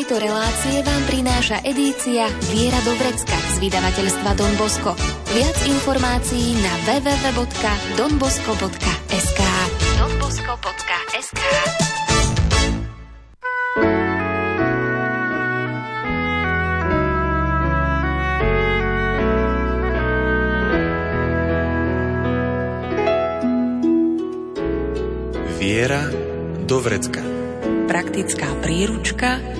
tejto relácie vám prináša edícia Viera do Vrecka z vydavateľstva Don Bosco. Viac informácií na www.donbosco.sk donbosco.sk Viera do vrecka. Praktická príručka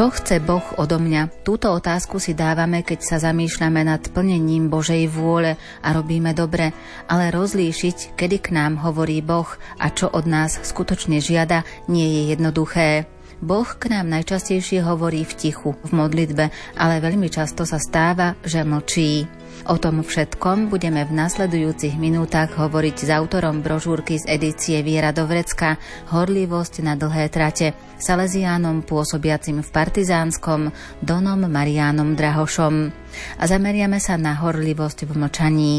Čo chce Boh odo mňa? Túto otázku si dávame, keď sa zamýšľame nad plnením Božej vôle a robíme dobre, ale rozlíšiť, kedy k nám hovorí Boh a čo od nás skutočne žiada, nie je jednoduché. Boh k nám najčastejšie hovorí v tichu, v modlitbe, ale veľmi často sa stáva, že mlčí. O tom všetkom budeme v nasledujúcich minútach hovoriť s autorom brožúrky z edície Viera do Vrecka Horlivosť na dlhé trate, Salesiánom pôsobiacim v Partizánskom, Donom Mariánom Drahošom. A zameriame sa na horlivosť v mlčaní.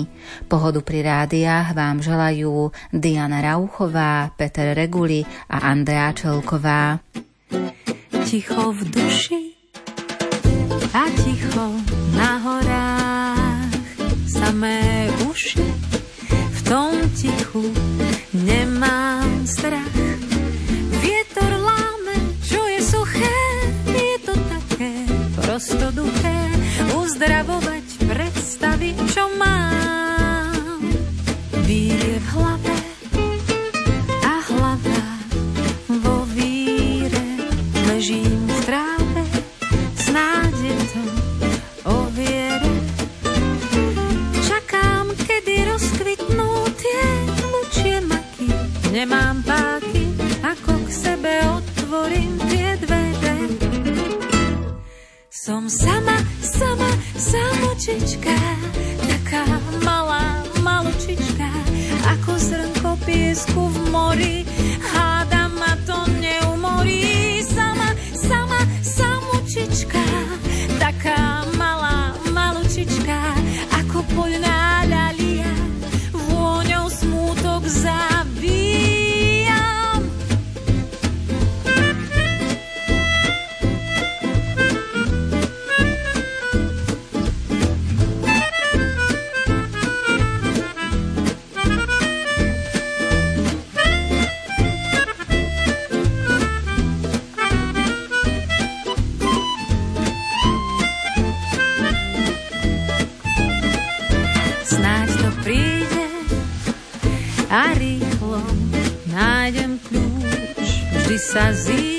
Pohodu pri rádiách vám želajú Diana Rauchová, Peter Reguli a Andrea Čelková. Ticho v duši a ticho na horách, samé uši v tom tichu nemám strach. Vietor láme, čo je suché, je to také prostoduché, uzdravovať predstavy, čo mám. Vírie v hlave piesku v mori. Hádam ma to neumorí, Vždy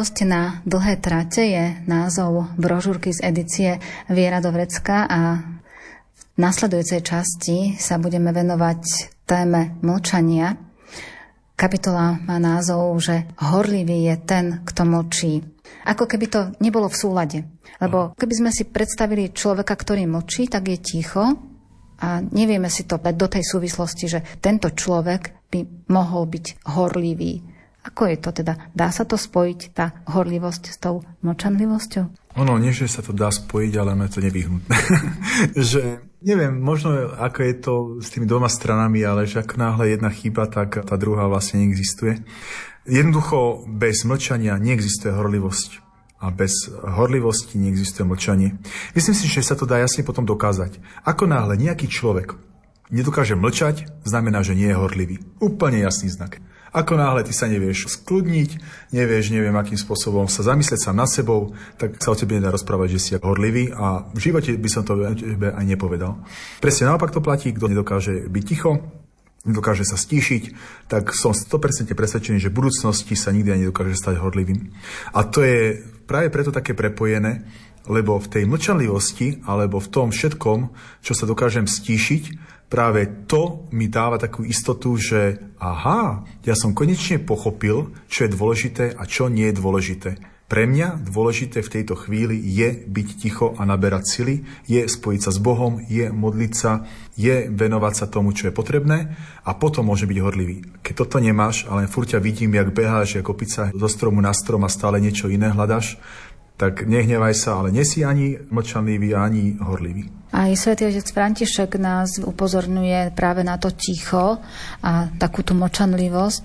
Horlivosť na dlhé trate je názov brožúrky z edície Viera do Vrecka a v nasledujúcej časti sa budeme venovať téme mlčania. Kapitola má názov, že horlivý je ten, kto mlčí. Ako keby to nebolo v súlade. Lebo keby sme si predstavili človeka, ktorý mlčí, tak je ticho a nevieme si to do tej súvislosti, že tento človek by mohol byť horlivý. Ako je to teda? Dá sa to spojiť, tá horlivosť s tou mlčanlivosťou? Ono, nie, že sa to dá spojiť, ale ono je to nevyhnutné. že neviem, možno ako je to s tými dvoma stranami, ale že ak náhle jedna chýba, tak tá druhá vlastne neexistuje. Jednoducho bez mlčania neexistuje horlivosť a bez horlivosti neexistuje mlčanie. Myslím si, že sa to dá jasne potom dokázať. Ako náhle nejaký človek nedokáže mlčať, znamená, že nie je horlivý. Úplne jasný znak. Ako náhle ty sa nevieš skľudniť, nevieš, neviem akým spôsobom sa zamyslieť sám nad sebou, tak sa o tebe nedá rozprávať, že si horlivý a v živote by som to aj nepovedal. Presne naopak to platí, kto nedokáže byť ticho, nedokáže sa stíšiť, tak som 100% presvedčený, že v budúcnosti sa nikdy ani nedokáže stať horlivým. A to je práve preto také prepojené, lebo v tej mlčanlivosti alebo v tom všetkom, čo sa dokážem stíšiť, práve to mi dáva takú istotu, že aha, ja som konečne pochopil, čo je dôležité a čo nie je dôležité. Pre mňa dôležité v tejto chvíli je byť ticho a naberať sily, je spojiť sa s Bohom, je modliť sa, je venovať sa tomu, čo je potrebné a potom môže byť horlivý. Keď toto nemáš, ale furt vidím, jak beháš, jak opica zo stromu na strom a stále niečo iné hľadaš, tak nehnevaj sa, ale nesi ani mlčanlivý, ani horlivý. Aj svätý otec František nás upozorňuje práve na to ticho a takú tú močanlivosť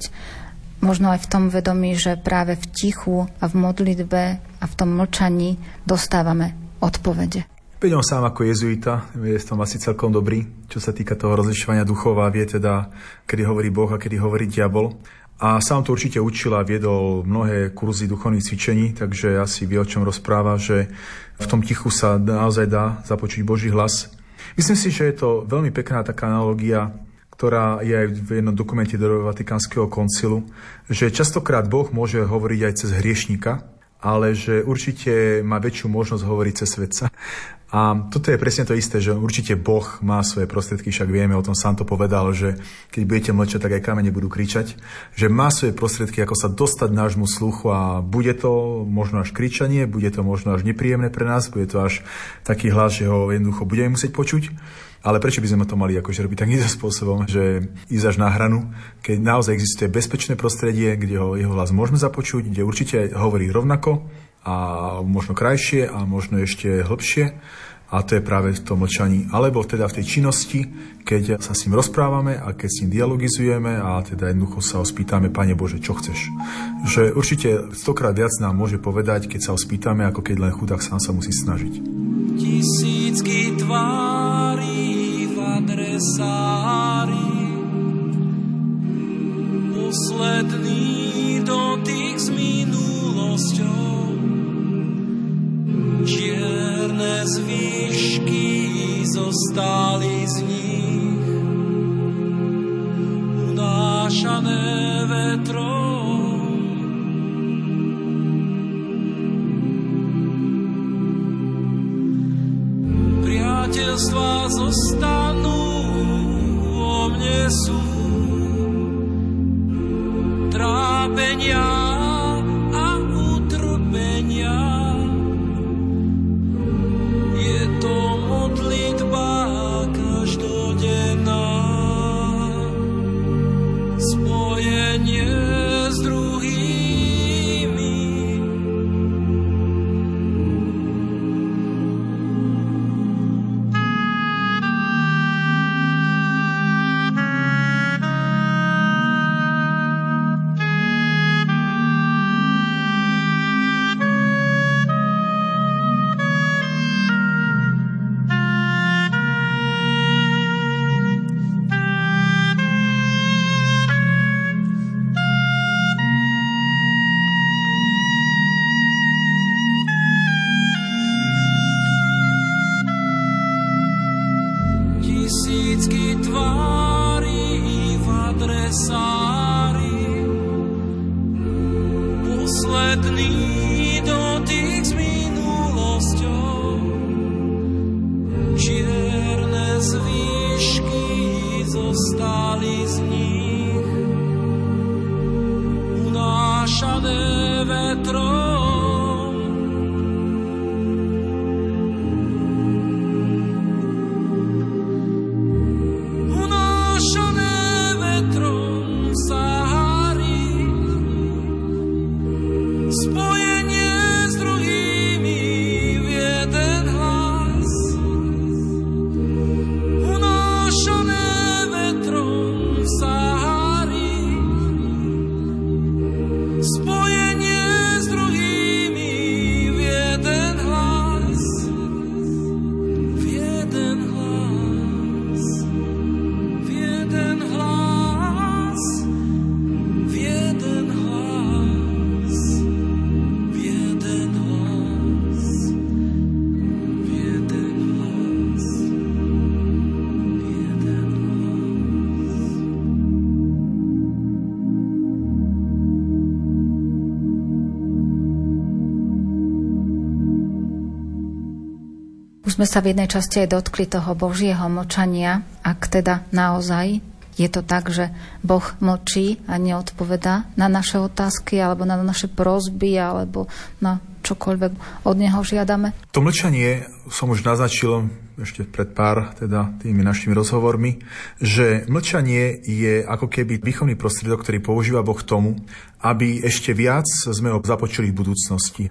možno aj v tom vedomí, že práve v tichu a v modlitbe a v tom mlčaní dostávame odpovede. Peďom sám ako jezuita je v tom asi celkom dobrý, čo sa týka toho rozlišovania duchov a vie teda, kedy hovorí Boh a kedy hovorí diabol. A sám to určite učil a viedol mnohé kurzy duchovných cvičení, takže asi vie, o čom rozpráva, že v tom tichu sa naozaj dá započuť Boží hlas. Myslím si, že je to veľmi pekná taká analogia ktorá je aj v jednom dokumente do Vatikánskeho koncilu, že častokrát Boh môže hovoriť aj cez hriešnika, ale že určite má väčšiu možnosť hovoriť cez svetca. A toto je presne to isté, že určite Boh má svoje prostriedky, však vieme, o tom sám to povedal, že keď budete mlčať, tak aj kamene budú kričať, že má svoje prostriedky, ako sa dostať nášmu sluchu a bude to možno až kričanie, bude to možno až nepríjemné pre nás, bude to až taký hlas, že ho jednoducho budeme musieť počuť. Ale prečo by sme to mali akože robiť takýmto spôsobom, že ísť až na hranu, keď naozaj existuje bezpečné prostredie, kde ho, jeho hlas môžeme započuť, kde určite hovorí rovnako a možno krajšie a možno ešte hlbšie a to je práve v tom mlčaní. Alebo teda v tej činnosti, keď sa s ním rozprávame a keď s ním dialogizujeme a teda jednoducho sa ho spýtame, Pane Bože, čo chceš? Že určite stokrát viac nám môže povedať, keď sa ho spýtame, ako keď len chudák sám sa musí snažiť. Tisícky tvári v adresári Posledný Čierne zvyšky zostali z nich don't digs me sme sa v jednej časti aj dotkli toho Božieho močania, ak teda naozaj je to tak, že Boh mlčí a neodpovedá na naše otázky alebo na naše prozby alebo na čokoľvek od Neho žiadame? To mlčanie som už naznačil ešte pred pár teda tými našimi rozhovormi, že mlčanie je ako keby výchovný prostriedok, ktorý používa Boh tomu, aby ešte viac sme ho započuli v budúcnosti.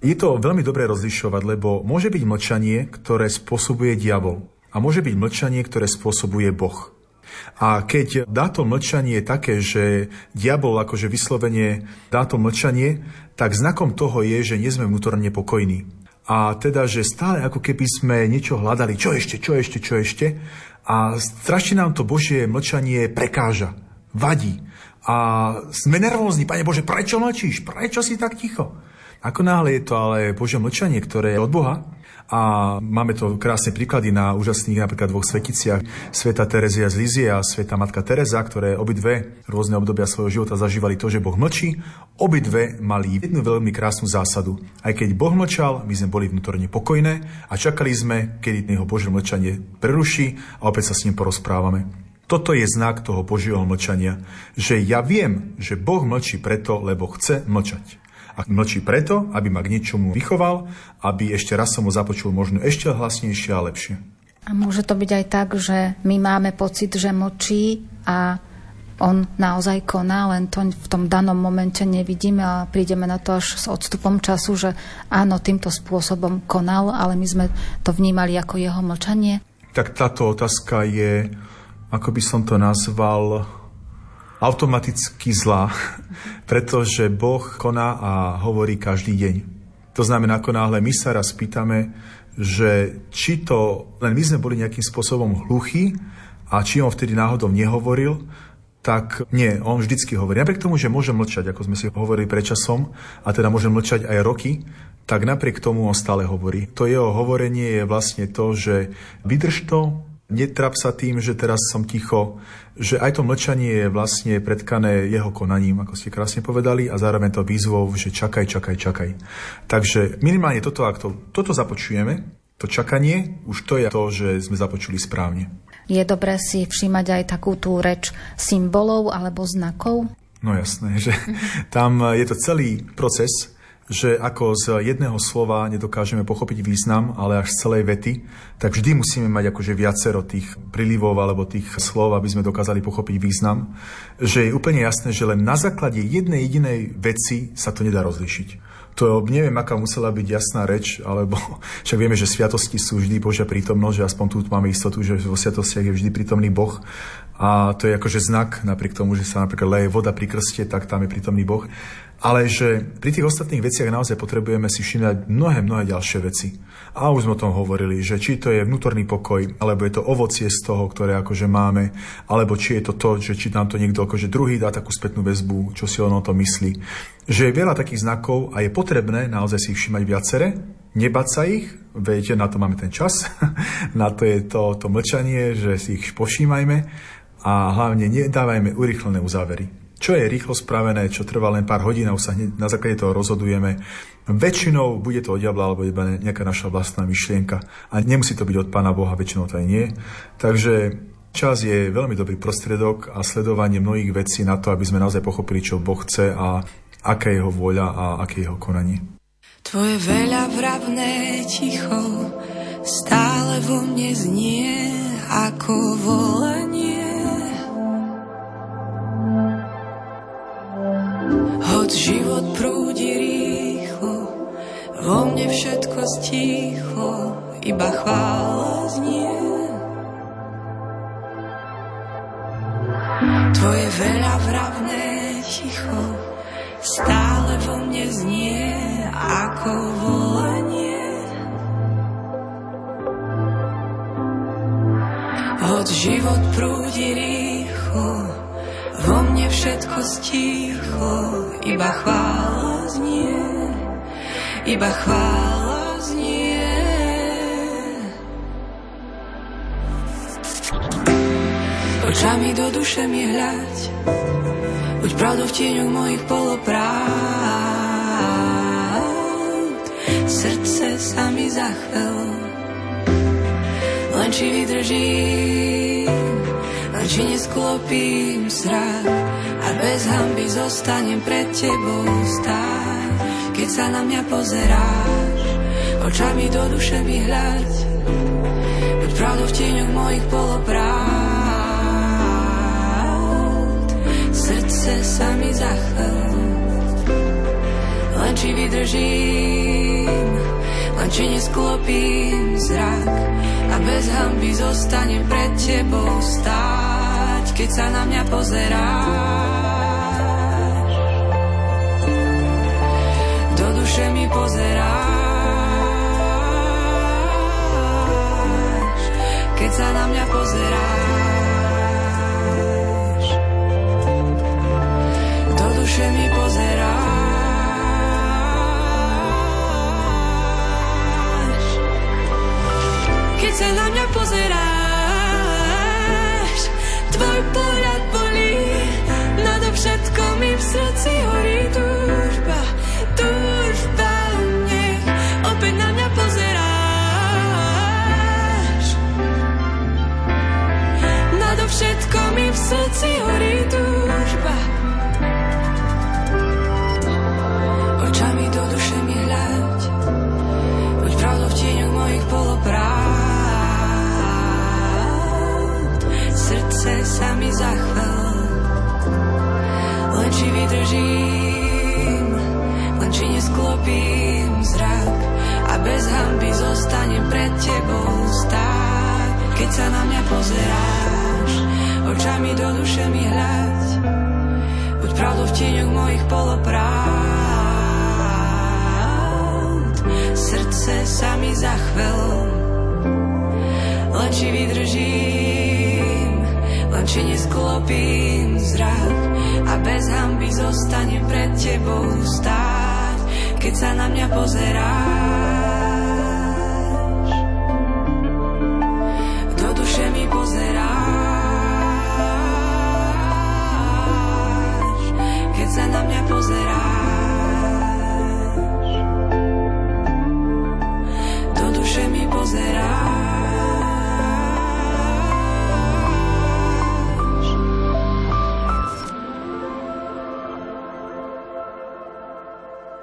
Je to veľmi dobré rozlišovať, lebo môže byť mlčanie, ktoré spôsobuje diabol a môže byť mlčanie, ktoré spôsobuje Boh. A keď dá to mlčanie také, že diabol akože vyslovene dá to mlčanie, tak znakom toho je, že nie sme vnútorne pokojní. A teda, že stále ako keby sme niečo hľadali, čo ešte, čo ešte, čo ešte. A strašne nám to Božie mlčanie prekáža, vadí. A sme nervózni, Pane Bože, prečo mlčíš? Prečo si tak ticho? Ako náhle je to ale Božie mlčanie, ktoré je od Boha, a máme to krásne príklady na úžasných napríklad dvoch sveticiach. Sveta Terezia z Lizie a Sveta Matka Teresa, ktoré obidve rôzne obdobia svojho života zažívali to, že Boh mlčí. Obidve mali jednu veľmi krásnu zásadu. Aj keď Boh mlčal, my sme boli vnútorne pokojné a čakali sme, kedy jeho Božie mlčanie preruší a opäť sa s ním porozprávame. Toto je znak toho Božieho mlčania, že ja viem, že Boh mlčí preto, lebo chce mlčať. A mlčí preto, aby ma k niečomu vychoval, aby ešte raz som ho započul možno ešte hlasnejšie a lepšie. A môže to byť aj tak, že my máme pocit, že mlčí a on naozaj koná, len to v tom danom momente nevidíme a prídeme na to až s odstupom času, že áno, týmto spôsobom konal, ale my sme to vnímali ako jeho mlčanie. Tak táto otázka je, ako by som to nazval, automaticky zlá, pretože Boh koná a hovorí každý deň. To znamená, ako náhle my sa raz pýtame, že či to len my sme boli nejakým spôsobom hluchí a či on vtedy náhodou nehovoril, tak nie, on vždycky hovorí. Napriek tomu, že môže mlčať, ako sme si hovorili predčasom, a teda môže mlčať aj roky, tak napriek tomu on stále hovorí. To jeho hovorenie je vlastne to, že vydrž to, netrap sa tým, že teraz som ticho, že aj to mlčanie je vlastne predkané jeho konaním, ako ste krásne povedali, a zároveň to výzvou, že čakaj, čakaj, čakaj. Takže minimálne toto, ak to, toto započujeme, to čakanie, už to je to, že sme započuli správne. Je dobré si všímať aj takú tú reč symbolov alebo znakov? No jasné, že tam je to celý proces, že ako z jedného slova nedokážeme pochopiť význam, ale až z celej vety, tak vždy musíme mať akože viacero tých prilivov alebo tých slov, aby sme dokázali pochopiť význam. Že je úplne jasné, že len na základe jednej jedinej veci sa to nedá rozlišiť. To neviem, aká musela byť jasná reč, alebo však vieme, že sviatosti sú vždy Božia prítomnosť, že aspoň tu máme istotu, že vo sviatostiach je vždy prítomný Boh. A to je akože znak, napriek tomu, že sa napríklad leje voda pri krste, tak tam je prítomný Boh ale že pri tých ostatných veciach naozaj potrebujeme si všimnúť mnohé, mnohé ďalšie veci. A už sme o tom hovorili, že či to je vnútorný pokoj, alebo je to ovocie z toho, ktoré akože máme, alebo či je to to, že či nám to niekto akože druhý dá takú spätnú väzbu, čo si on o to myslí. Že je veľa takých znakov a je potrebné naozaj si ich všimať viacere, nebať sa ich, veď na to máme ten čas, na to je to, to mlčanie, že si ich pošímajme a hlavne nedávajme urychlené uzávery čo je rýchlo spravené, čo trvá len pár hodín a už sa hneď na základe toho rozhodujeme. Väčšinou bude to od diabla alebo iba nejaká naša vlastná myšlienka. A nemusí to byť od Pána Boha, väčšinou to aj nie. Takže čas je veľmi dobrý prostredok a sledovanie mnohých vecí na to, aby sme naozaj pochopili, čo Boh chce a aká je jeho vôľa a aké je jeho konanie. Tvoje veľa vravné ticho stále vo mne znie ako volanie život prúdi vo mne všetko stícho, iba chvála znie. Tvoje veľa vravné ticho stále vo mne znie ako volanie. Hoď život prúdi rýchlo, vo mne všetko stícho, iba chvála znie, iba chvála znie. Očami do duše mi hľať, buď pravdou v tieňoch mojich poloprávd. Srdce sa mi zachvel, len či vydržím, len či nesklopím zrak a bez hamby zostanem pred tebou stáť. Keď sa na mňa pozeráš, očami do duše mi hľaď, buď pravdou v tieňoch mojich poloprávd. Srdce sa mi zachvel, len či vydržím, len či nesklopím zrak a bez hamby zostanem pred tebou stáť, keď sa na mňa pozeráš. Do duše mi pozeráš, keď sa na mňa pozeráš. Do duše mi pozeráš, keď sa na mňa pozeráš. Tvoj pohľad bolí, nado všetko mi v srdci horí túžba, túžba, na mňa pozeráš. Nado všetko mi v srdci horí túžba. Zachvel, len či vydržím, len či nesklopím zrak a bez hamby zostanem pred tebou stáť. Keď sa na mňa pozeráš, očami do duše mi hľaď, buď pravdou v tieňoch mojich poloprávd. Srdce sa mi zachvel, len či vydržím, či nesklopím zrak a bez hamby zostanem pred tebou stáť, keď sa na mňa pozeráš. Do duše mi pozeráš, keď sa na mňa pozeráš.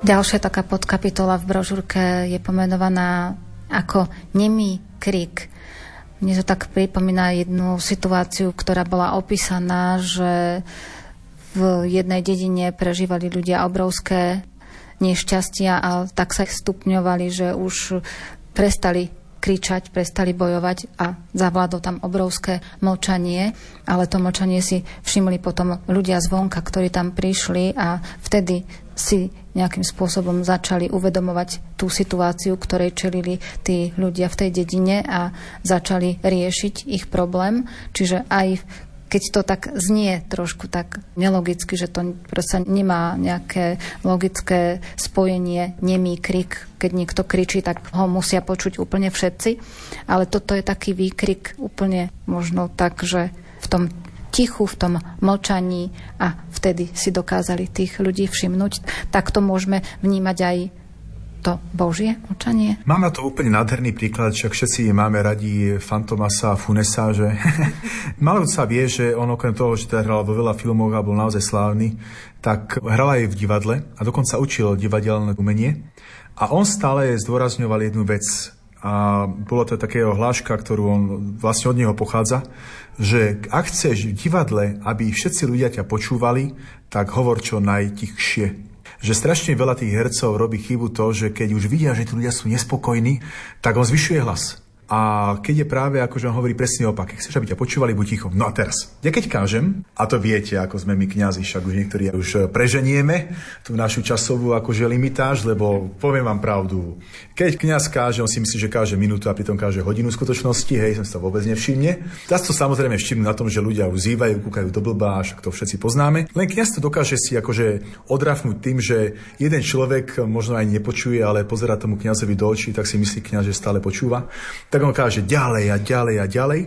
Ďalšia taká podkapitola v brožúrke je pomenovaná ako nemý krik. Mne to tak pripomína jednu situáciu, ktorá bola opísaná, že v jednej dedine prežívali ľudia obrovské nešťastia a tak sa stupňovali, že už prestali kričať, prestali bojovať a zavládlo tam obrovské mlčanie, ale to mlčanie si všimli potom ľudia zvonka, ktorí tam prišli a vtedy si nejakým spôsobom začali uvedomovať tú situáciu, ktorej čelili tí ľudia v tej dedine a začali riešiť ich problém. Čiže aj keď to tak znie trošku tak nelogicky, že to proste nemá nejaké logické spojenie, nemý krik. Keď niekto kričí, tak ho musia počuť úplne všetci. Ale toto je taký výkrik úplne možno tak, že v tom tichu, v tom mlčaní a vtedy si dokázali tých ľudí všimnúť. Tak to môžeme vnímať aj to Božie mlčanie? Mám na to úplne nádherný príklad, však všetci máme radi Fantomasa a Funesa, že malo sa vie, že on okrem toho, že teda hral vo veľa filmoch a bol naozaj slávny, tak hral aj v divadle a dokonca učil divadelné umenie. A on stále zdôrazňoval jednu vec, a bolo to takého hláška, ktorú on vlastne od neho pochádza, že ak chceš v divadle, aby všetci ľudia ťa počúvali, tak hovor čo najtichšie. Že strašne veľa tých hercov robí chybu to, že keď už vidia, že tí ľudia sú nespokojní, tak on zvyšuje hlas. A keď je práve, akože on hovorí presne opak, chceš, aby ťa počúvali, buď ticho. No a teraz, ja keď kážem, a to viete, ako sme my kňazi, však už niektorí už preženieme tú našu časovú akože limitáž, lebo poviem vám pravdu. Keď kňaz káže, on si myslí, že káže minútu a pritom káže hodinu skutočnosti, hej, som to vôbec nevšimne. Dá to samozrejme všimnúť na tom, že ľudia uzývajú, kúkajú do blbá, však to všetci poznáme. Len kňaz to dokáže si akože odrafnúť tým, že jeden človek možno aj nepočuje, ale pozera tomu kňazovi do očí, tak si myslí kňaz, že stále počúva tak on káže ďalej a ďalej a ďalej.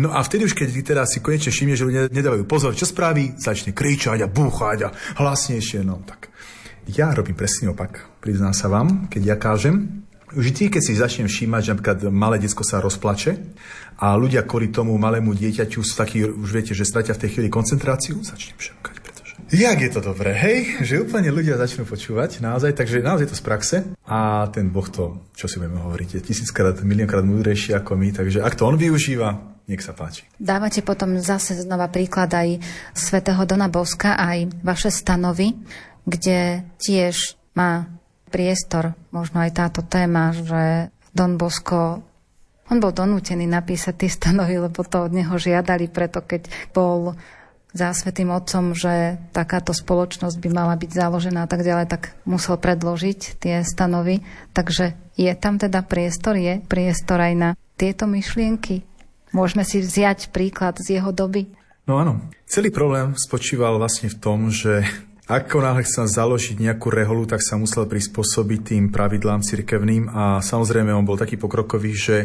No a vtedy už, keď teraz si konečne všimne, že ľudia nedávajú pozor, čo spraví, začne kričať a búchať a hlasnejšie, no tak. Ja robím presný opak, priznám sa vám, keď ja kážem. Vždy, keď si začnem všímať, že napríklad malé detsko sa rozplače a ľudia kvôli tomu malému dieťaťu sú takí, už viete, že stratia v tej chvíli koncentráciu, začnem šemkať. Jak je to dobré, hej? Že úplne ľudia začnú počúvať, naozaj, takže naozaj to z praxe. A ten Boh to, čo si budeme hovoriť, je tisíckrát, miliónkrát múdrejší ako my, takže ak to on využíva, nech sa páči. Dávate potom zase znova príklad aj svätého Dona Boska, aj vaše stanovy, kde tiež má priestor, možno aj táto téma, že Don Bosko on bol donútený napísať tie stanovy, lebo to od neho žiadali, preto keď bol za Svetým Otcom, že takáto spoločnosť by mala byť založená a tak ďalej, tak musel predložiť tie stanovy. Takže je tam teda priestor, je priestor aj na tieto myšlienky. Môžeme si vziať príklad z jeho doby. No áno. Celý problém spočíval vlastne v tom, že ako náhle chcel založiť nejakú reholu, tak sa musel prispôsobiť tým pravidlám cirkevným a samozrejme on bol taký pokrokový, že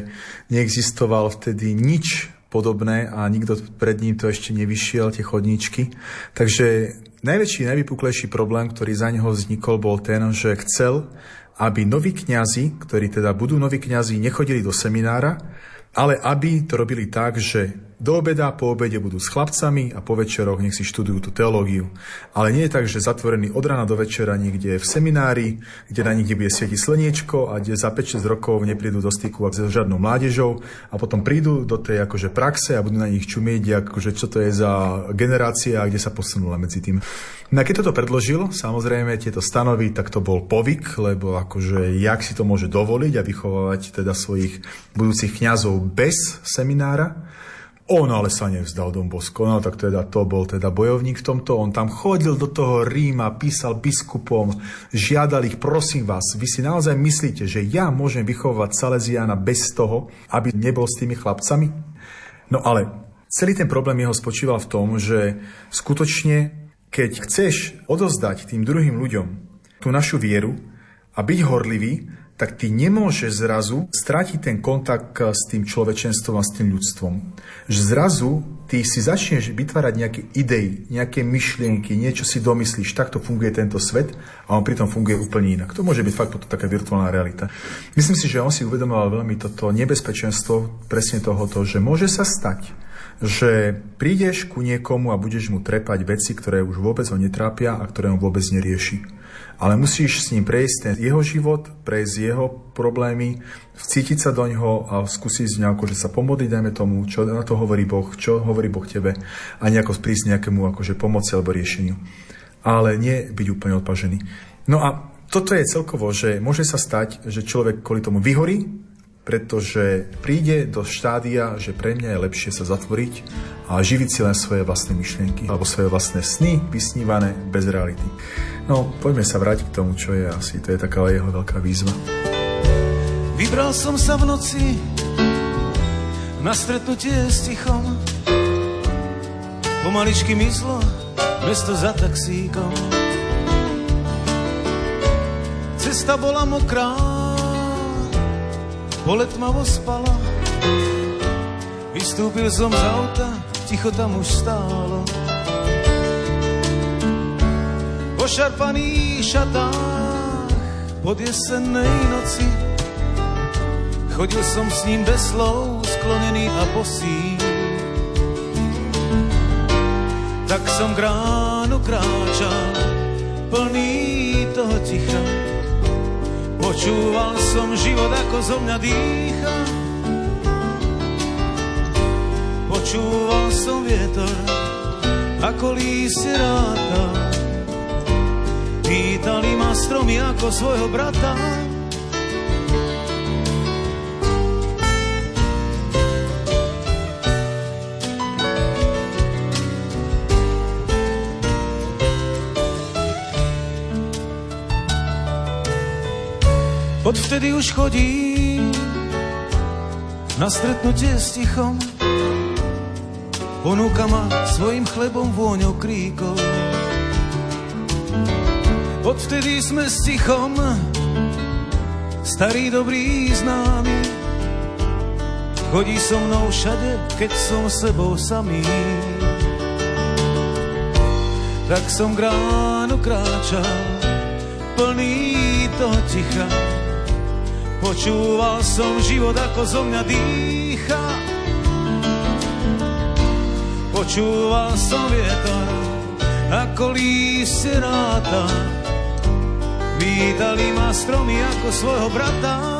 neexistoval vtedy nič podobné a nikto pred ním to ešte nevyšiel, tie chodníčky. Takže najväčší, najvypuklejší problém, ktorý za neho vznikol, bol ten, že chcel, aby noví kňazi, ktorí teda budú noví kňazi, nechodili do seminára, ale aby to robili tak, že do obeda, po obede budú s chlapcami a po večeroch nech si študujú tú teológiu. Ale nie je tak, že zatvorený od rana do večera niekde v seminári, kde na nich bude svietiť slniečko a kde za 5-6 rokov neprídu do styku s žiadnou mládežou a potom prídu do tej akože praxe a budú na nich čumieť, akože čo to je za generácia a kde sa posunula medzi tým. No a keď toto predložil, samozrejme tieto stanovy, tak to bol povyk, lebo akože jak si to môže dovoliť a vychovávať teda svojich budúcich kňazov bez seminára. On ale sa nevzdal Don Bosco, no tak teda to bol teda bojovník v tomto, on tam chodil do toho Ríma, písal biskupom, žiadal ich, prosím vás, vy si naozaj myslíte, že ja môžem vychovať Salesiana bez toho, aby nebol s tými chlapcami? No ale celý ten problém jeho spočíval v tom, že skutočne, keď chceš odozdať tým druhým ľuďom tú našu vieru a byť horlivý, tak ty nemôžeš zrazu stratiť ten kontakt s tým človečenstvom a s tým ľudstvom. Že zrazu ty si začneš vytvárať nejaké idei, nejaké myšlienky, niečo si domyslíš, takto funguje tento svet a on pritom funguje úplne inak. To môže byť fakt potom taká virtuálna realita. Myslím si, že on si uvedomoval veľmi toto nebezpečenstvo presne tohoto, že môže sa stať, že prídeš ku niekomu a budeš mu trepať veci, ktoré už vôbec ho netrápia a ktoré on vôbec nerieši ale musíš s ním prejsť ten jeho život, prejsť jeho problémy, vcítiť sa do ňoho a skúsiť nejako, že sa pomodliť, dajme tomu, čo na to hovorí Boh, čo hovorí Boh tebe a nejako prísť nejakému akože pomoci alebo riešeniu. Ale nie byť úplne odpažený. No a toto je celkovo, že môže sa stať, že človek kvôli tomu vyhorí, pretože príde do štádia, že pre mňa je lepšie sa zatvoriť a živiť si len svoje vlastné myšlienky alebo svoje vlastné sny, vysnívané bez reality. No, poďme sa vrátiť k tomu, čo je asi. To je taká jeho veľká výzva. Vybral som sa v noci na stretnutie s tichom. Pomaličky myslo, mesto za taxíkom. Cesta bola mokrá, Pole tmavo spalo, vystúpil som z auta, ticho tam už stálo. Po šarpaných šatách pod jesennej noci chodil som s ním bez slov, sklonený a posí. Tak som k ránu kráčal, plný toho ticha, Počúval som život, ako zo mňa dýcha. Počúval som vietor, ako lístie ráta. Vítali ma stromy ako svojho brata. Odvtedy už chodím na stretnutie s tichom. Ponúka ma svojim chlebom vôňou kríkov. Odvtedy sme s tichom, starý dobrý známy. Chodí so mnou všade, keď som sebou samý. Tak som k ránu kráčal, plný toho ticha Počúval som život, ako zo mňa dýcha. Počúval som vietor, ako lístie ráta. Vítali ma stromy ako svojho brata.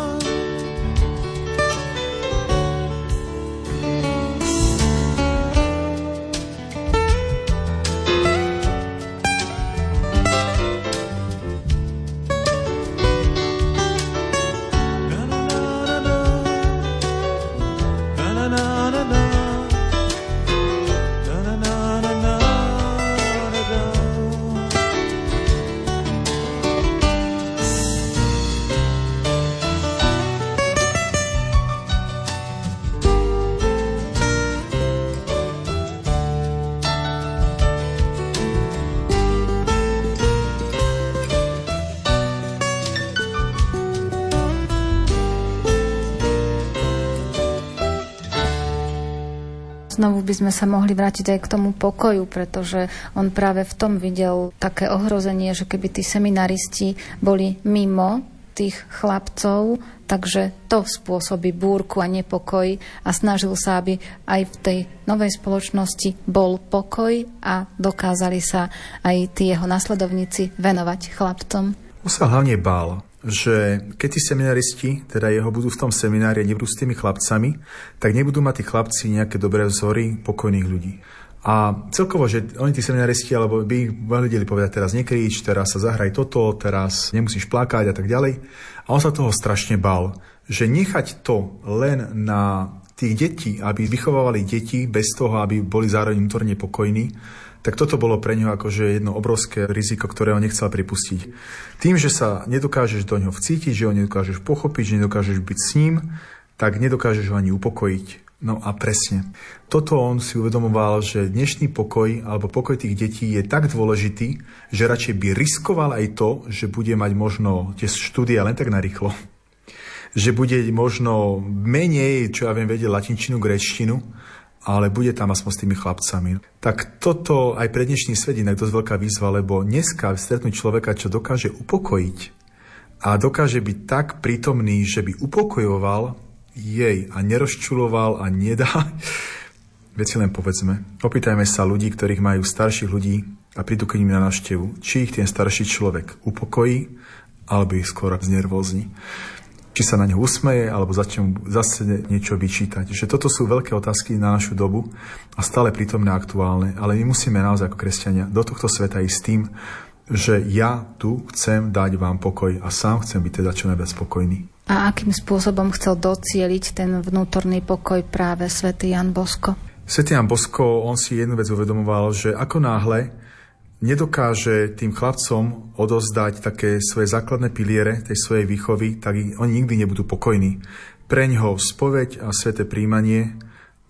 By sme sa mohli vrátiť aj k tomu pokoju, pretože on práve v tom videl také ohrozenie, že keby tí seminaristi boli mimo tých chlapcov, takže to spôsobí búrku a nepokoj a snažil sa, aby aj v tej novej spoločnosti bol pokoj a dokázali sa aj tí jeho nasledovníci venovať chlapcom. On sa hlavne bál že keď tí seminaristi, teda jeho budú v tom seminári nebudú s tými chlapcami, tak nebudú mať tí chlapci nejaké dobré vzory pokojných ľudí. A celkovo, že oni tí seminaristi, alebo by ich vedeli povedať teraz nekríč, teraz sa zahraj toto, teraz nemusíš plakať a tak ďalej. A on sa toho strašne bal, že nechať to len na tých detí, aby vychovávali deti bez toho, aby boli zároveň vnútorne pokojní, tak toto bolo pre neho akože jedno obrovské riziko, ktoré on nechcel pripustiť. Tým, že sa nedokážeš do neho vcítiť, že ho nedokážeš pochopiť, že nedokážeš byť s ním, tak nedokážeš ho ani upokojiť. No a presne. Toto on si uvedomoval, že dnešný pokoj alebo pokoj tých detí je tak dôležitý, že radšej by riskoval aj to, že bude mať možno tie štúdia len tak narýchlo. Že bude možno menej, čo ja viem, vedieť latinčinu, gréčtinu, ale bude tam aspoň s tými chlapcami. Tak toto aj pre dnešný svet inak dosť veľká výzva, lebo dneska stretnúť človeka, čo dokáže upokojiť a dokáže byť tak prítomný, že by upokojoval jej a nerozčuloval a nedá, veci len povedzme. Opýtajme sa ľudí, ktorých majú starších ľudí a prídu k ním na návštevu, či ich ten starší človek upokojí, alebo ich skôr znervózni či sa na neho usmeje, alebo začne zase niečo vyčítať. Že toto sú veľké otázky na našu dobu a stále prítomné aktuálne, ale my musíme naozaj ako kresťania do tohto sveta ísť tým, že ja tu chcem dať vám pokoj a sám chcem byť teda čo najviac spokojný. A akým spôsobom chcel docieliť ten vnútorný pokoj práve svätý Jan Bosko? Svetý Jan Bosko, on si jednu vec uvedomoval, že ako náhle nedokáže tým chlapcom odozdať také svoje základné piliere tej svojej výchovy, tak oni nikdy nebudú pokojní. Preň ho spoveď a sveté príjmanie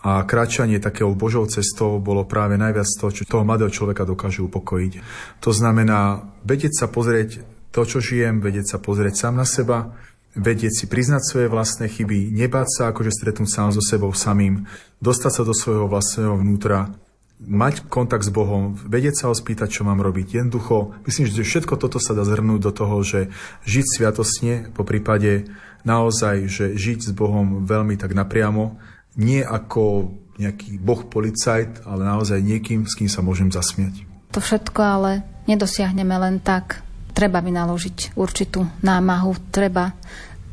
a kráčanie takého Božou cestou bolo práve najviac to, čo toho mladého človeka dokáže upokojiť. To znamená vedieť sa pozrieť to, čo žijem, vedieť sa pozrieť sám na seba, vedieť si priznať svoje vlastné chyby, nebáť sa akože stretnúť sám so sebou samým, dostať sa do svojho vlastného vnútra mať kontakt s Bohom, vedieť sa ho spýtať, čo mám robiť. Jednoducho, myslím, že všetko toto sa dá zhrnúť do toho, že žiť sviatosne, po prípade naozaj, že žiť s Bohom veľmi tak napriamo, nie ako nejaký boh policajt, ale naozaj niekým, s kým sa môžem zasmiať. To všetko ale nedosiahneme len tak. Treba vynaložiť určitú námahu, treba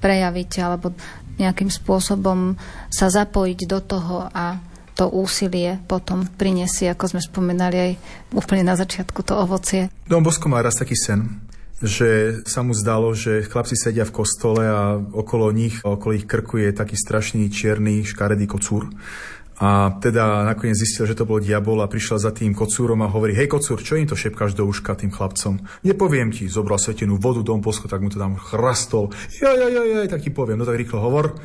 prejaviť alebo nejakým spôsobom sa zapojiť do toho a to úsilie potom prinesie, ako sme spomenali aj úplne na začiatku, to ovocie. Dom Bosko mal raz taký sen, že sa mu zdalo, že chlapci sedia v kostole a okolo nich, okolo ich krku je taký strašný čierny škaredý kocúr. A teda nakoniec zistil, že to bol diabol a prišiel za tým kocúrom a hovorí, hej kocúr, čo im to šepkáš do uška tým chlapcom? Nepoviem ti, zobral svetenú vodu, dom posko, tak mu to tam chrastol. Ja, ja, ja, ja, tak ti poviem, no tak rýchlo hovor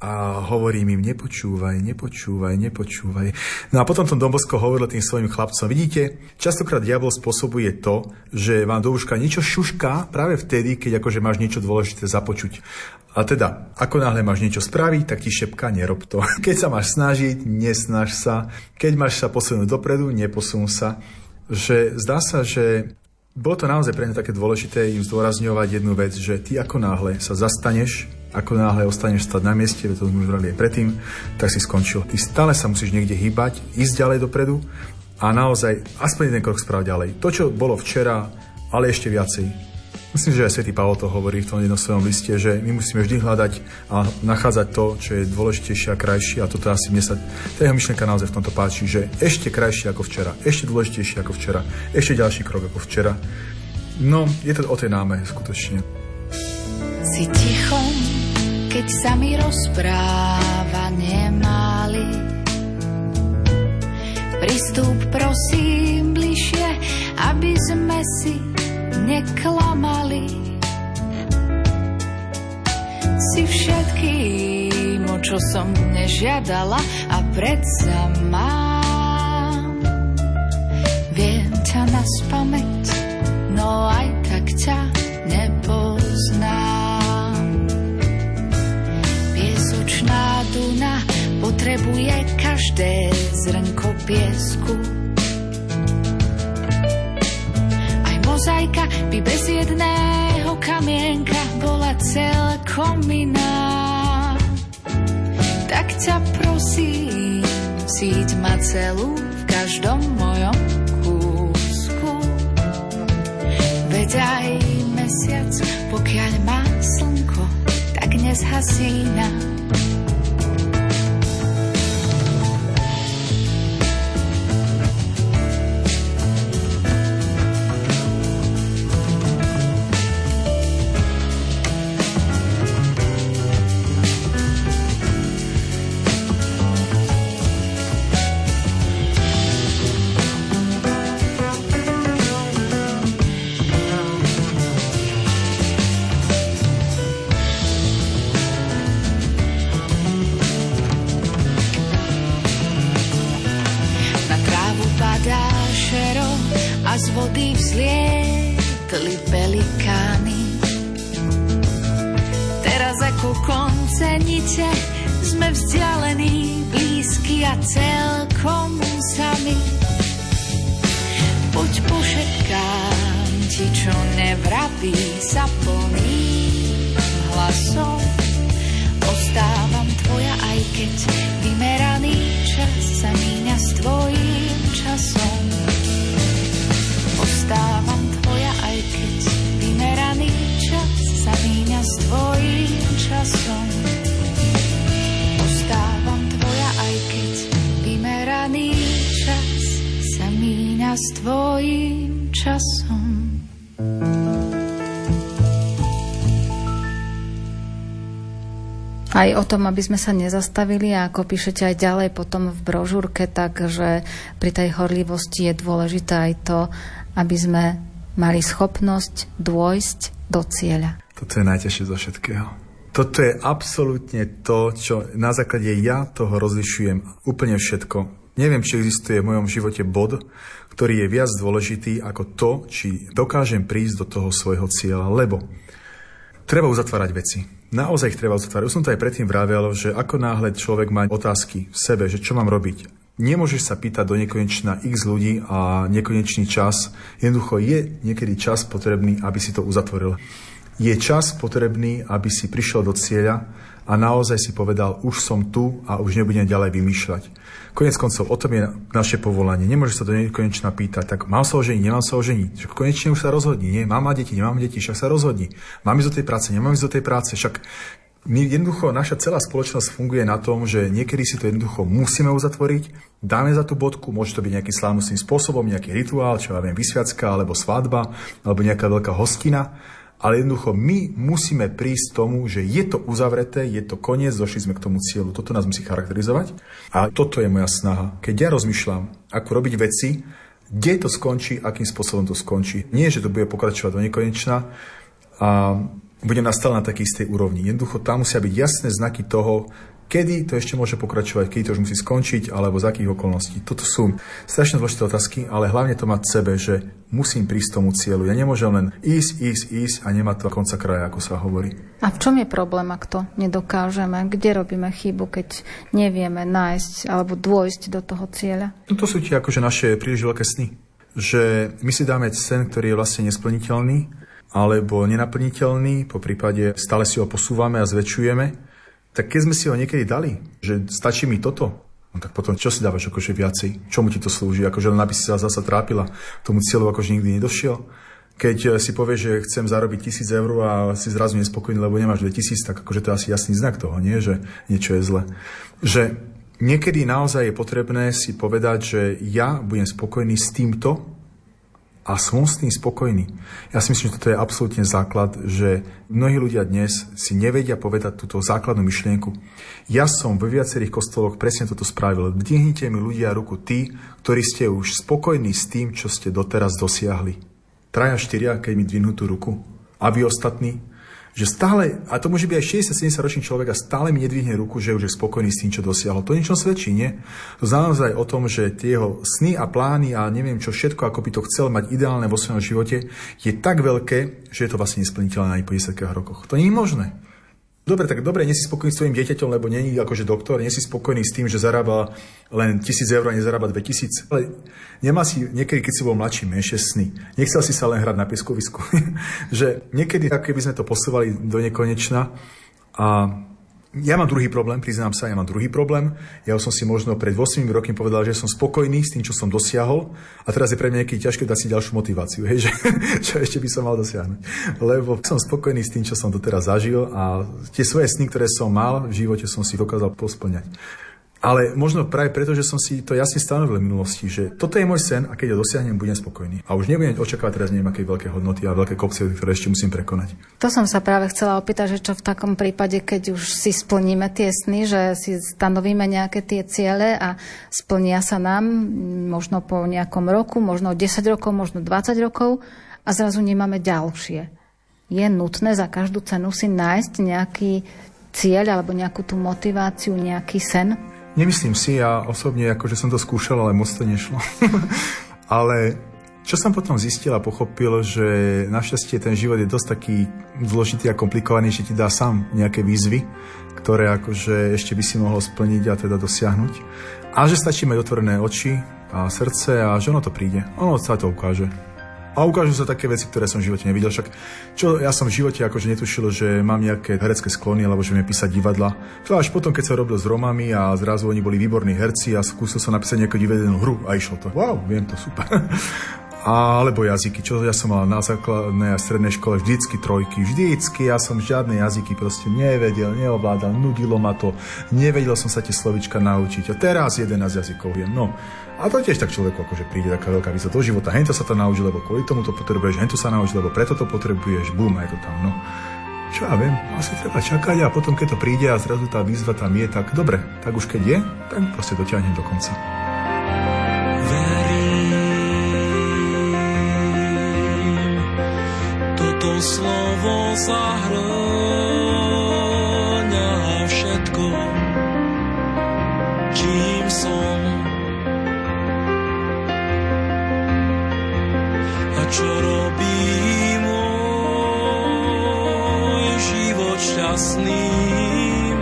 a hovorím im, nepočúvaj, nepočúvaj, nepočúvaj. No a potom tom Dombosko hovoril tým svojim chlapcom, vidíte, častokrát diabol spôsobuje to, že vám do uška niečo šušká práve vtedy, keď akože máš niečo dôležité započuť. A teda, ako náhle máš niečo spraviť, tak ti šepka, nerob to. Keď sa máš snažiť, nesnaž sa. Keď máš sa posunúť dopredu, neposun sa. Že zdá sa, že bolo to naozaj pre mňa také dôležité im zdôrazňovať jednu vec, že ty ako náhle sa zastaneš ako náhle ostaneš stať na mieste, to sme už vrali aj predtým, tak si skončil. Ty stále sa musíš niekde hýbať, ísť ďalej dopredu a naozaj aspoň jeden krok spraviť ďalej. To, čo bolo včera, ale ešte viacej. Myslím, že aj svätý Pavol to hovorí v tom jednom svojom liste, že my musíme vždy hľadať a nachádzať to, čo je dôležitejšie a krajšie a toto asi mne sa, tá jeho myšlenka naozaj v tomto páči, že ešte krajšie ako včera, ešte dôležitejšie ako včera, ešte ďalší krok ako včera. No, je to o tej náme skutočne. Si tichom keď sa mi rozpráva nemáli. Pristúp prosím bližšie, aby sme si neklamali. Si všetkým, o čo som nežiadala a predsa mám. Viem ťa na spameť, no aj tak ťa potrebuje každé zrnko piesku. Aj mozaika by bez jedného kamienka bola celkom iná. Tak ťa prosím, síť ma celú v každom mojom kúsku. Veď aj mesiac, pokiaľ má slnko, tak nezhasína. Aj o tom, aby sme sa nezastavili a ako píšete aj ďalej potom v brožúrke, takže pri tej horlivosti je dôležité aj to, aby sme mali schopnosť dôjsť do cieľa. Toto je najťažšie zo všetkého. Toto je absolútne to, čo na základe ja toho rozlišujem úplne všetko. Neviem, či existuje v mojom živote bod, ktorý je viac dôležitý ako to, či dokážem prísť do toho svojho cieľa, lebo treba uzatvárať veci naozaj ich treba zatvárať. Už som to aj predtým vravel, že ako náhle človek má otázky v sebe, že čo mám robiť, nemôžeš sa pýtať do nekonečna x ľudí a nekonečný čas. Jednoducho je niekedy čas potrebný, aby si to uzatvoril. Je čas potrebný, aby si prišiel do cieľa a naozaj si povedal, už som tu a už nebudem ďalej vymýšľať. Konec koncov, o tom je naše povolanie. Nemôže sa do nekonečna pýtať, tak mám sa oženiť, nemám sa oženiť. Konečne už sa rozhodni, nie? Mám mať deti, nemám deti, však sa rozhodni. Mám ísť do tej práce, nemám ísť do tej práce, však My jednoducho, naša celá spoločnosť funguje na tom, že niekedy si to jednoducho musíme uzatvoriť, dáme za tú bodku, môže to byť nejaký slávnostným spôsobom, nejaký rituál, čo ja viem, vysviacka, alebo svadba, alebo nejaká veľká hostina, ale jednoducho my musíme prísť tomu, že je to uzavreté, je to koniec, došli sme k tomu cieľu. Toto nás musí charakterizovať. A toto je moja snaha. Keď ja rozmýšľam, ako robiť veci, kde to skončí, akým spôsobom to skončí. Nie, že to bude pokračovať do nekonečna a budem nastal na takej istej úrovni. Jednoducho tam musia byť jasné znaky toho, kedy to ešte môže pokračovať, kedy to už musí skončiť, alebo z akých okolností. Toto sú strašne dôležité otázky, ale hlavne to mať v sebe, že musím prísť tomu cieľu. Ja nemôžem len ísť, ísť, ísť a nemať to konca kraja, ako sa hovorí. A v čom je problém, ak to nedokážeme? Kde robíme chybu, keď nevieme nájsť alebo dôjsť do toho cieľa? No to sú tie akože naše príliš veľké sny. Že my si dáme sen, ktorý je vlastne nesplniteľný, alebo nenaplniteľný, po prípade stále si ho posúvame a zväčšujeme, tak keď sme si ho niekedy dali, že stačí mi toto, no tak potom čo si dávaš akože viacej? Čomu ti to slúži? Akože len aby si sa zasa trápila, tomu cieľu akože nikdy nedošiel? Keď eh, si povieš, že chcem zarobiť tisíc eur a si zrazu nespokojný, lebo nemáš 2000, tak akože to je asi jasný znak toho, nie? Že niečo je zle. Že niekedy naozaj je potrebné si povedať, že ja budem spokojný s týmto, a som s tým spokojný. Ja si myslím, že toto je absolútne základ, že mnohí ľudia dnes si nevedia povedať túto základnú myšlienku. Ja som vo viacerých kostoloch presne toto spravil. Vdihnite mi ľudia ruku tí, ktorí ste už spokojní s tým, čo ste doteraz dosiahli. Traja, štyria, keď mi dvihnú tú ruku. A vy ostatní, že stále, a to môže byť aj 60-70 ročný človek a stále mi nedvihne ruku, že už je spokojný s tým, čo dosiahol. To niečo svedčí, nie? To znamená aj o tom, že tie jeho sny a plány a neviem čo všetko, ako by to chcel mať ideálne vo svojom živote, je tak veľké, že je to vlastne nesplniteľné ani po 10 rokoch. To nie je možné. Dobre, tak dobre, nie si spokojný s tvojim dieťaťom, lebo není akože doktor, nie si spokojný s tým, že zarába len 1000 eur a nezarába 2000. Ale nemá si niekedy, keď si bol mladší, menšie sny. Nechcel si sa len hrať na pieskovisku. že niekedy, ako keby sme to posúvali do nekonečna a ja mám druhý problém, priznám sa, ja mám druhý problém. Ja som si možno pred 8 rokmi povedal, že som spokojný s tým, čo som dosiahol a teraz je pre mňa nejaký ťažké dať si ďalšiu motiváciu, hej, že, čo ešte by som mal dosiahnuť. Lebo som spokojný s tým, čo som doteraz zažil a tie svoje sny, ktoré som mal v živote, som si dokázal posplňať. Ale možno práve preto, že som si to jasne stanovil v minulosti, že toto je môj sen a keď ho dosiahnem, budem spokojný. A už nebudem očakávať teraz neviem, veľké hodnoty a veľké kopce, ktoré ešte musím prekonať. To som sa práve chcela opýtať, že čo v takom prípade, keď už si splníme tie sny, že si stanovíme nejaké tie ciele a splnia sa nám možno po nejakom roku, možno 10 rokov, možno 20 rokov a zrazu nemáme ďalšie. Je nutné za každú cenu si nájsť nejaký cieľ alebo nejakú tú motiváciu, nejaký sen? Nemyslím si, ja osobne, akože som to skúšal, ale moc to nešlo. ale čo som potom zistil a pochopil, že našťastie ten život je dosť taký zložitý a komplikovaný, že ti dá sám nejaké výzvy, ktoré akože ešte by si mohol splniť a teda dosiahnuť. A že stačí mať otvorené oči a srdce a že ono to príde. Ono sa to ukáže. A ukážu sa také veci, ktoré som v živote nevidel. Však čo ja som v živote akože netušil, že mám nejaké herecké sklony, alebo že mi písať divadla. To až potom, keď sa robil s Romami a zrazu oni boli výborní herci a skúsil som napísať nejakú divadelnú hru a išlo to. Wow, viem to, super. Alebo jazyky, čo ja som mal na základnej a strednej škole vždycky trojky, vždycky, ja som žiadne jazyky proste nevedel, neovládal, nudilo ma to, nevedel som sa tie slovička naučiť a teraz 11 jazykov viem, no. A to tiež tak človeku akože príde taká veľká výzva do života, hento sa to naučí, lebo kvôli tomu to potrebuješ, hento sa naučí, lebo preto to potrebuješ, bum, aj to tam, no. Čo ja viem, asi treba čakať a potom keď to príde a zrazu tá výzva tam je, tak dobre, tak už keď je, tak proste dotiahnem do konca. Slovo zahrňa všetko, čím som. A čo robí môj život šťastným,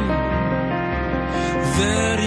verím,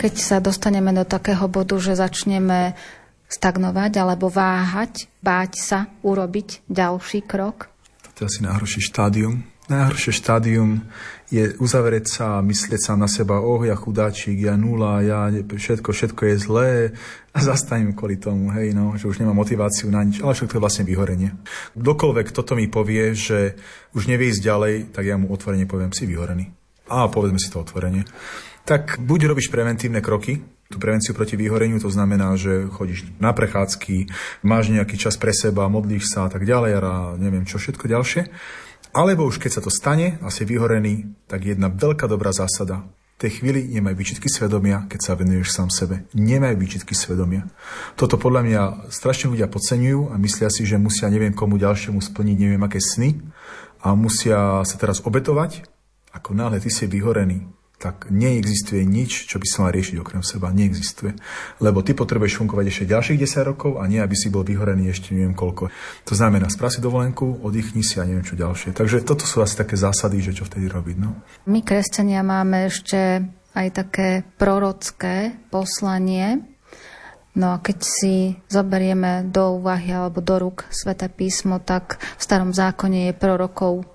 Keď sa dostaneme do takého bodu, že začneme stagnovať alebo váhať, báť sa urobiť ďalší krok, To je asi najhoršie štádium. Najhoršie štádium je uzavrieť sa a myslieť sa na seba, oh, ja chudáčik, ja nula, ja všetko, všetko je zlé a zastaním kvôli tomu, hej, no, že už nemám motiváciu na nič, ale však to je vlastne vyhorenie. Kdokoľvek toto mi povie, že už nevie ísť ďalej, tak ja mu otvorene poviem, si vyhorený. A povedzme si to otvorene. Tak buď robíš preventívne kroky, tú prevenciu proti vyhoreniu, to znamená, že chodíš na prechádzky, máš nejaký čas pre seba, modlíš sa a tak ďalej a neviem čo všetko ďalšie. Alebo už keď sa to stane a si vyhorený, tak jedna veľká dobrá zásada. V tej chvíli nemaj výčitky svedomia, keď sa venuješ sám sebe. Nemaj výčitky svedomia. Toto podľa mňa strašne ľudia podceňujú a myslia si, že musia neviem komu ďalšiemu splniť neviem aké sny a musia sa teraz obetovať. Ako náhle ty si vyhorený, tak neexistuje nič, čo by sa mal riešiť okrem seba. Neexistuje. Lebo ty potrebuješ fungovať ešte ďalších 10 rokov a nie, aby si bol vyhorený ešte neviem koľko. To znamená, správ si dovolenku, oddychni si a neviem čo ďalšie. Takže toto sú asi také zásady, že čo vtedy robiť. No. My, kresťania, máme ešte aj také prorocké poslanie. No a keď si zoberieme do úvahy alebo do rúk Sveté písmo, tak v starom zákone je prorokov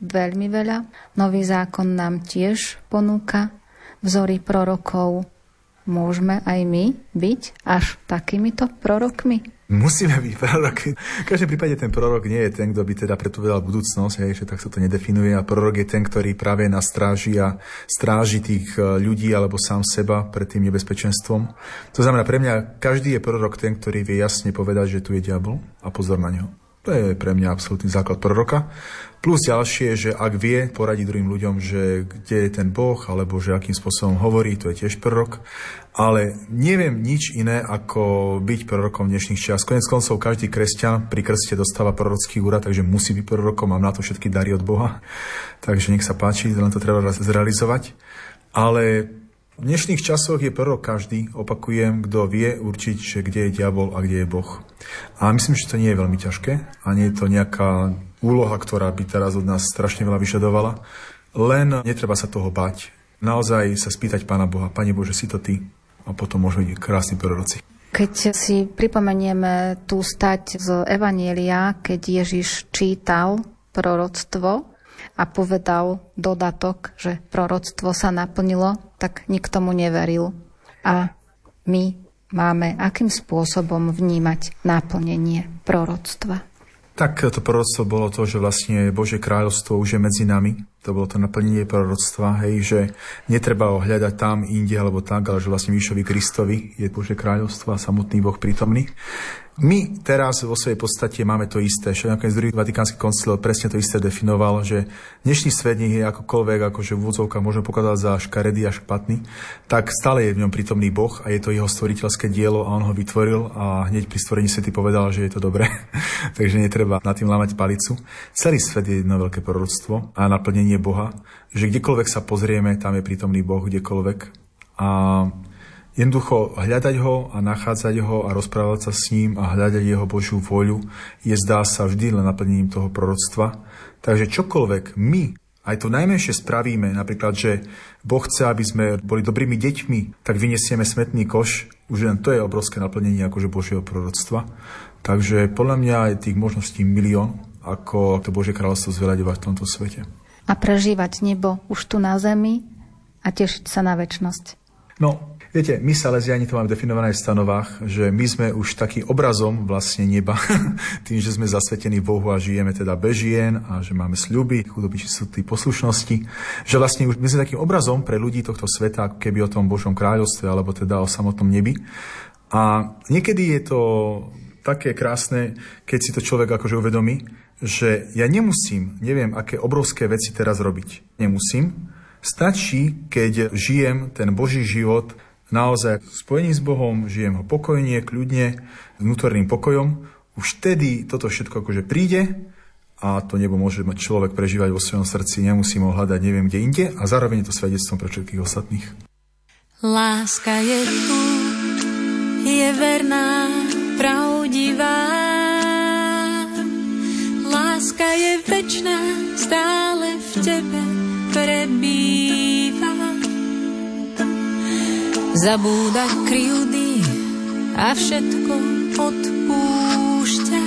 veľmi veľa. Nový zákon nám tiež ponúka vzory prorokov. Môžeme aj my byť až takýmito prorokmi? Musíme byť prorok. V každom prípade ten prorok nie je ten, kto by teda predpovedal budúcnosť, hej, že tak sa to nedefinuje. A prorok je ten, ktorý práve na stráži a stráži tých e, ľudí alebo sám seba pred tým nebezpečenstvom. To znamená, pre mňa každý je prorok ten, ktorý vie jasne povedať, že tu je diabol a pozor na neho. To je pre mňa absolútny základ proroka. Plus ďalšie, že ak vie poradiť druhým ľuďom, že kde je ten Boh, alebo že akým spôsobom hovorí, to je tiež prorok. Ale neviem nič iné, ako byť prorokom dnešných čias. Konec koncov každý kresťan pri krste dostáva prorocký úrad, takže musí byť prorokom, mám na to všetky dary od Boha. Takže nech sa páči, len to treba zrealizovať. Ale v dnešných časoch je prorok každý, opakujem, kto vie určiť, že kde je diabol a kde je Boh. A myslím, že to nie je veľmi ťažké a nie je to nejaká úloha, ktorá by teraz od nás strašne veľa vyžadovala. Len netreba sa toho bať. Naozaj sa spýtať Pána Boha, Pane Bože, si to Ty? A potom môžeme byť krásni proroci. Keď si pripomenieme tú stať z Evanielia, keď Ježiš čítal proroctvo a povedal dodatok, že proroctvo sa naplnilo, tak nikto mu neveril. A my máme akým spôsobom vnímať naplnenie proroctva. Tak to proroctvo bolo to, že vlastne Bože kráľovstvo už je medzi nami. To bolo to naplnenie proroctva, hej, že netreba ho hľadať tam, inde alebo tak, ale že vlastne Výšovi Kristovi je Bože kráľovstvo a samotný Boh prítomný. My teraz vo svojej podstate máme to isté, že nakoniec druhý Vatikánsky koncil presne to isté definoval, že dnešný svet nie je akokoľvek, akože v úvodzovkách môžeme pokladať za škaredý a špatný, tak stále je v ňom prítomný Boh a je to jeho stvoriteľské dielo a on ho vytvoril a hneď pri stvorení svety povedal, že je to dobré, takže netreba na tým lámať palicu. Celý svet je jedno veľké proroctvo a naplnenie Boha, že kdekoľvek sa pozrieme, tam je prítomný Boh, kdekoľvek. A Jednoducho hľadať ho a nachádzať ho a rozprávať sa s ním a hľadať jeho Božiu voľu je zdá sa vždy len naplnením toho proroctva. Takže čokoľvek my aj to najmenšie spravíme, napríklad, že Boh chce, aby sme boli dobrými deťmi, tak vyniesieme smetný koš, už len to je obrovské naplnenie akože Božieho proroctva. Takže podľa mňa je tých možností milión, ako to Božie kráľovstvo zveľadovať v tomto svete. A prežívať nebo už tu na zemi a tešiť sa na väčnosť. No, Viete, my Salesiani to máme definované v stanovách, že my sme už taký obrazom vlastne neba, tým, že sme zasvetení Bohu a žijeme teda bežien a že máme sľuby, chudoby, či sú tí poslušnosti, že vlastne už my sme takým obrazom pre ľudí tohto sveta, keby o tom Božom kráľovstve alebo teda o samotnom nebi. A niekedy je to také krásne, keď si to človek akože uvedomí, že ja nemusím, neviem, aké obrovské veci teraz robiť. Nemusím. Stačí, keď žijem ten Boží život naozaj v spojení s Bohom, žijem ho pokojne, kľudne, vnútorným pokojom, už vtedy toto všetko akože príde a to nebo môže mať človek prežívať vo svojom srdci, nemusí ho hľadať neviem kde inde a zároveň je to svedectvom pre všetkých ostatných. Láska je tu, je verná, pravdivá. Láska je večná, stále v tebe prebýva zabúda kryjúdy a všetko odpúšťa.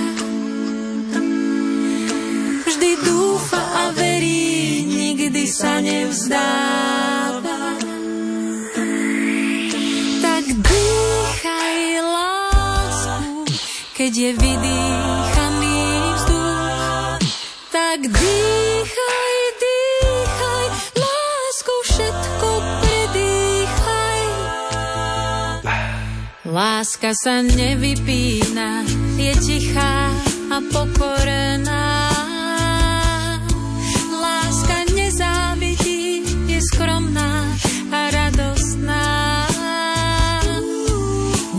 Vždy dúfa a verí, nikdy sa nevzdáva. Tak dýchaj lásku, keď je vydýchaný vzduch. Tak dýchaj Láska sa nevypína, je tichá a pokorená. Láska nezávidí, je skromná a radostná.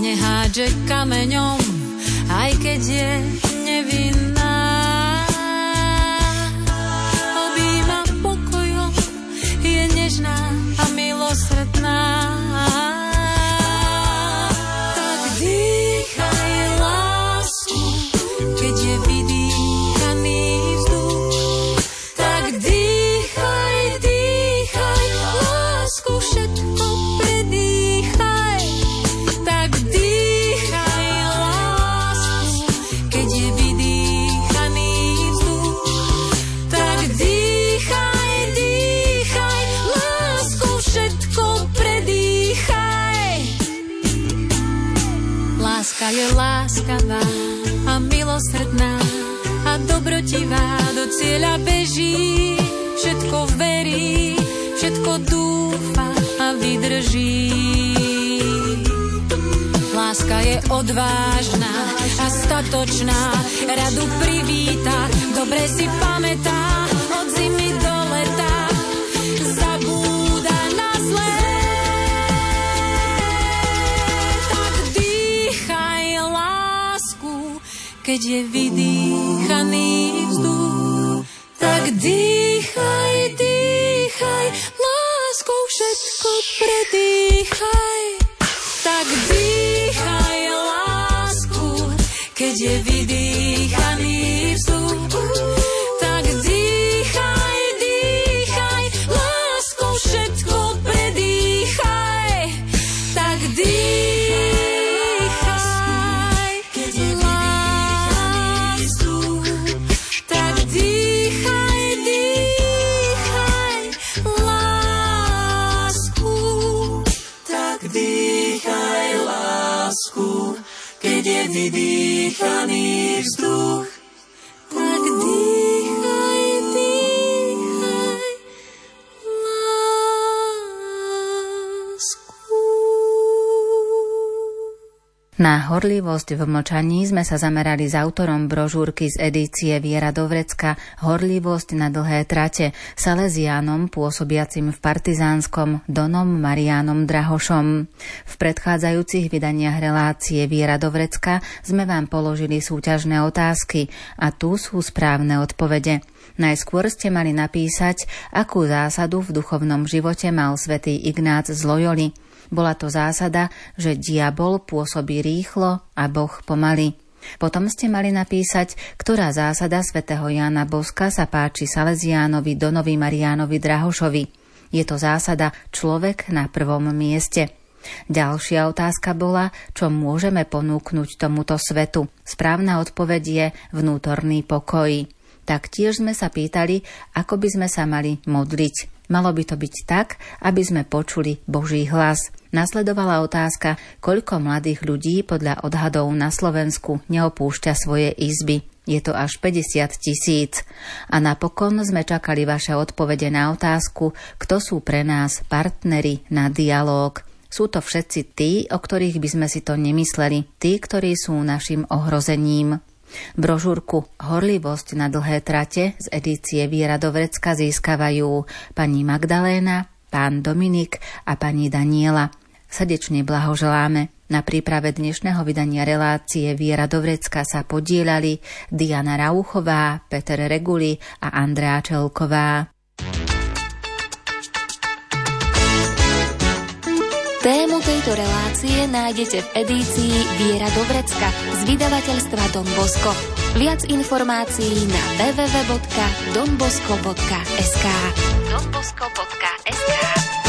Nehádže kameňom, aj keď je cieľa beží, všetko verí, všetko dúfa a vydrží. Láska je odvážna a statočná, radu privíta, dobre si pamätá, od zimy do leta keď je vydýchaný vzduch, tak dýchaj, dýchaj, láskou všetko predýchaj. Na horlivosť v mlčaní sme sa zamerali s autorom brožúrky z edície Viera Dovrecka Horlivosť na dlhé trate, Salesiánom pôsobiacim v Partizánskom Donom Marianom Drahošom. V predchádzajúcich vydaniach relácie Viera Dovrecka sme vám položili súťažné otázky a tu sú správne odpovede. Najskôr ste mali napísať, akú zásadu v duchovnom živote mal svätý Ignác z Loyoli – bola to zásada, že diabol pôsobí rýchlo a Boh pomaly. Potom ste mali napísať, ktorá zásada svätého Jána Boska sa páči Salesiánovi Donovi Mariánovi Drahošovi. Je to zásada človek na prvom mieste. Ďalšia otázka bola, čo môžeme ponúknuť tomuto svetu. Správna odpoveď je vnútorný pokoj. Taktiež sme sa pýtali, ako by sme sa mali modliť. Malo by to byť tak, aby sme počuli Boží hlas. Nasledovala otázka, koľko mladých ľudí podľa odhadov na Slovensku neopúšťa svoje izby. Je to až 50 tisíc. A napokon sme čakali vaše odpovede na otázku, kto sú pre nás partnery na dialóg. Sú to všetci tí, o ktorých by sme si to nemysleli, tí, ktorí sú našim ohrozením. Brožúrku Horlivosť na dlhé trate z edície Viera Dovrecka získavajú pani Magdaléna, pán Dominik a pani Daniela. Srdečne blahoželáme. Na príprave dnešného vydania relácie Viera Dovrecka sa podielali Diana Rauchová, Peter Reguli a Andrea Čelková. Tému tejto relácie nájdete v edícii Viera Dovrecka z vydavateľstva Don Bosco. Viac informácií na www.donbosco.sk donbosco.sk